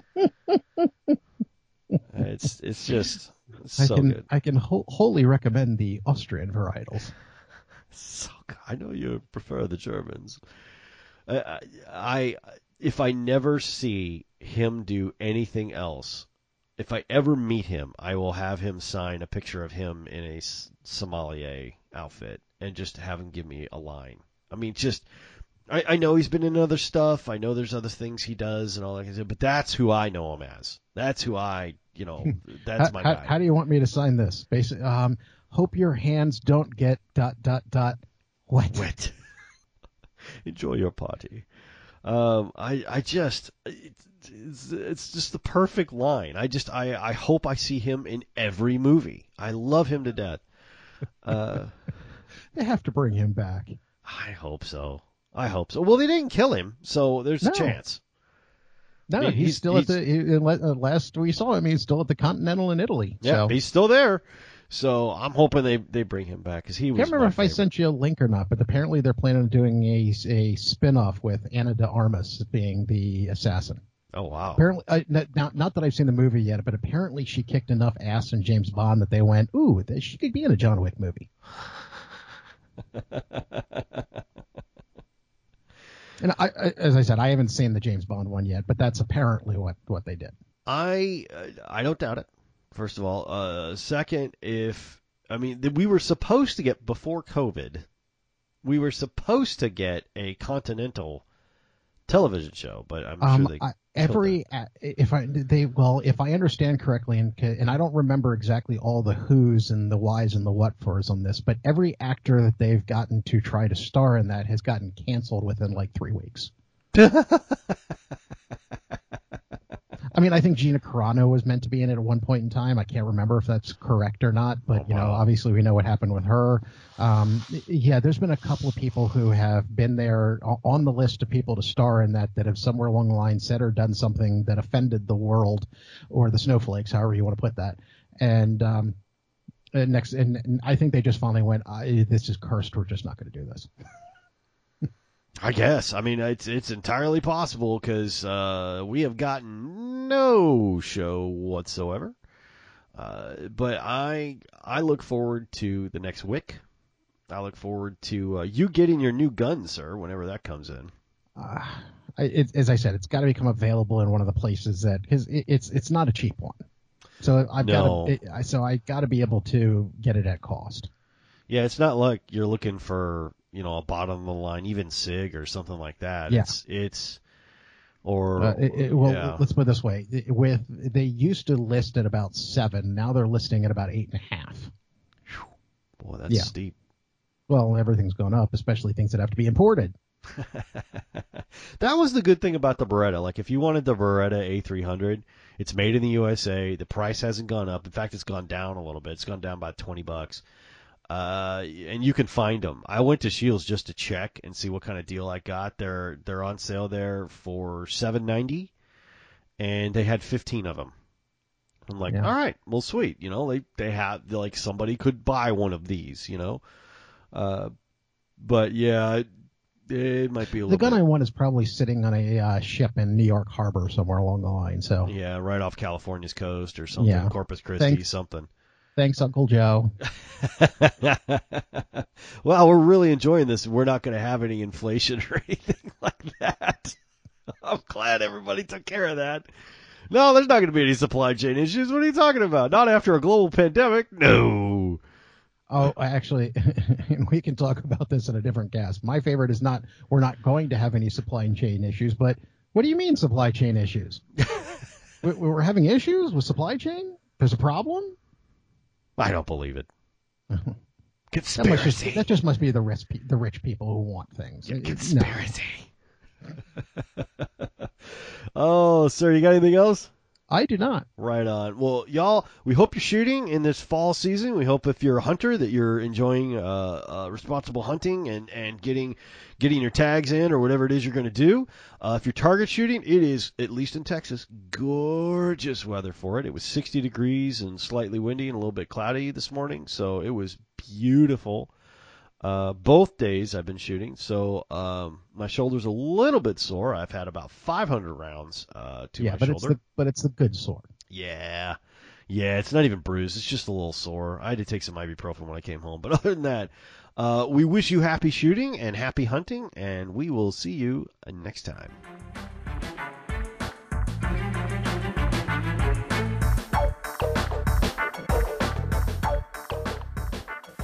it's it's just it's I so can good. I can whol- wholly recommend the Austrian varietals. So good. I know you prefer the Germans. I, I, I if I never see him do anything else, if I ever meet him, I will have him sign a picture of him in a sommelier outfit and just have him give me a line. I mean, just I, I know he's been in other stuff. I know there's other things he does and all that, kind of stuff, but that's who I know him as. That's who I, you know, that's how, my how, guy. how do you want me to sign this? Basically, um, hope your hands don't get dot dot dot wet. wet. Enjoy your party. Um, I I just it's, it's just the perfect line. I just I I hope I see him in every movie. I love him to death. Uh, They have to bring him back. I hope so. I hope so. Well, they didn't kill him, so there's No. a chance. No, I mean, he's, he's- still at the. He, uh, last we saw him, he's still at the Continental in Italy. Yeah, so. he's still there. So I'm hoping they they bring him back because he I was. can't remember if I sent you a link or not, but apparently they're planning on doing a a spin-off with Ana de Armas being the assassin. Oh wow. Apparently, uh, not, not not that I've seen the movie yet, but apparently she kicked enough ass in James Bond that they went, "Ooh, she could be in a John Wick movie." and I, I, as I said, I haven't seen the James Bond one yet, but that's apparently what what they did. I I don't doubt it. First of all, uh, second, if I mean we were supposed to get before COVID, we were supposed to get a Continental television show, but I'm Um, sure they. I, every if I they well if I understand correctly and and I don't remember exactly all the who's and the whys and the what fors on this, but every actor that they've gotten to try to star in that has gotten canceled within like three weeks. I mean, I think Gina Carano was meant to be in it at one point in time. I can't remember if that's correct or not, but Oh, you know, wow. obviously we know what happened with her. Um, yeah, there's been a couple of people who have been there on the list of people to star in that that have somewhere along the line said or done something that offended the world or the snowflakes, however you want to put that. And um, next, and, and I think they just finally went, "This is cursed. We're just not going to do this." I guess. I mean, it's it's entirely possible because uh, we have gotten no show whatsoever. Uh, but I I look forward to the next Wick. I look forward to uh, you getting your new gun, sir, whenever that comes in. uh, I- it, as I said, it's got to become available in one of the places that because it, it's it's not a cheap one. So I've No. got so I got to be able to get it at cost. Yeah, it's not like you're looking for you know a bottom of the line, even Sig or something like that. Yeah. It's it's or Uh, it, it- well, yeah. let's put it this way: with they used to list at about seven, now they're listing at about eight and a half. boy, that's yeah. steep. Well, everything's gone up, especially things that have to be imported. that was the good thing about the Beretta. Like if you wanted the Beretta A300, it's made in the USA. The price hasn't gone up. In fact, it's gone down a little bit. It's gone down by 20 bucks. Uh, and you can find them. I went to Shields just to check and see what kind of deal I got. They're they're on sale there for 7.90, and they had 15 of them. I'm like, Yeah. all right, well, sweet. You know, they they have like somebody could buy one of these. You know, uh, but yeah, it, it might be a little. The gun bit, I want is probably sitting on a uh, ship in New York Harbor somewhere along the line. So Yeah, right off California's coast or something, Yeah. Corpus Christi, something. Thanks, Uncle Joe. well, we're really enjoying this. We're not going to have any inflation or anything like that. I'm glad everybody took care of that. No, there's not going to be any supply chain issues. What are you talking about? Not after a global pandemic. No. Oh, actually, we can talk about this in a different cast. My favorite is not we're not going to have any supply chain issues, but what do you mean supply chain issues? we, we're having issues with supply chain. There's a problem. I don't believe it. That, Conspiracy. just, that just must be the rich, the rich people who want things. No. Conspiracy. oh, sir, you got anything else? I do not. Right on. Well, y'all, we hope you're shooting in this fall season. We hope if you're a hunter that you're enjoying uh, uh, responsible hunting and, and getting getting your tags in or whatever it is you're going to do. Uh, if you're target shooting, it is at least in Texas gorgeous weather for it. It was 60 degrees and slightly windy and a little bit cloudy this morning, so it was beautiful. Uh, both days I've been shooting, so um, my shoulder's a little bit sore. I've had about 500 rounds uh, to yeah, my but shoulder. it's the but it's the good sore. Yeah. Yeah, it's not even bruised. It's just a little sore. I had to take some ibuprofen when I came home. But other than that, uh, we wish you happy shooting and happy hunting, and we will see you next time.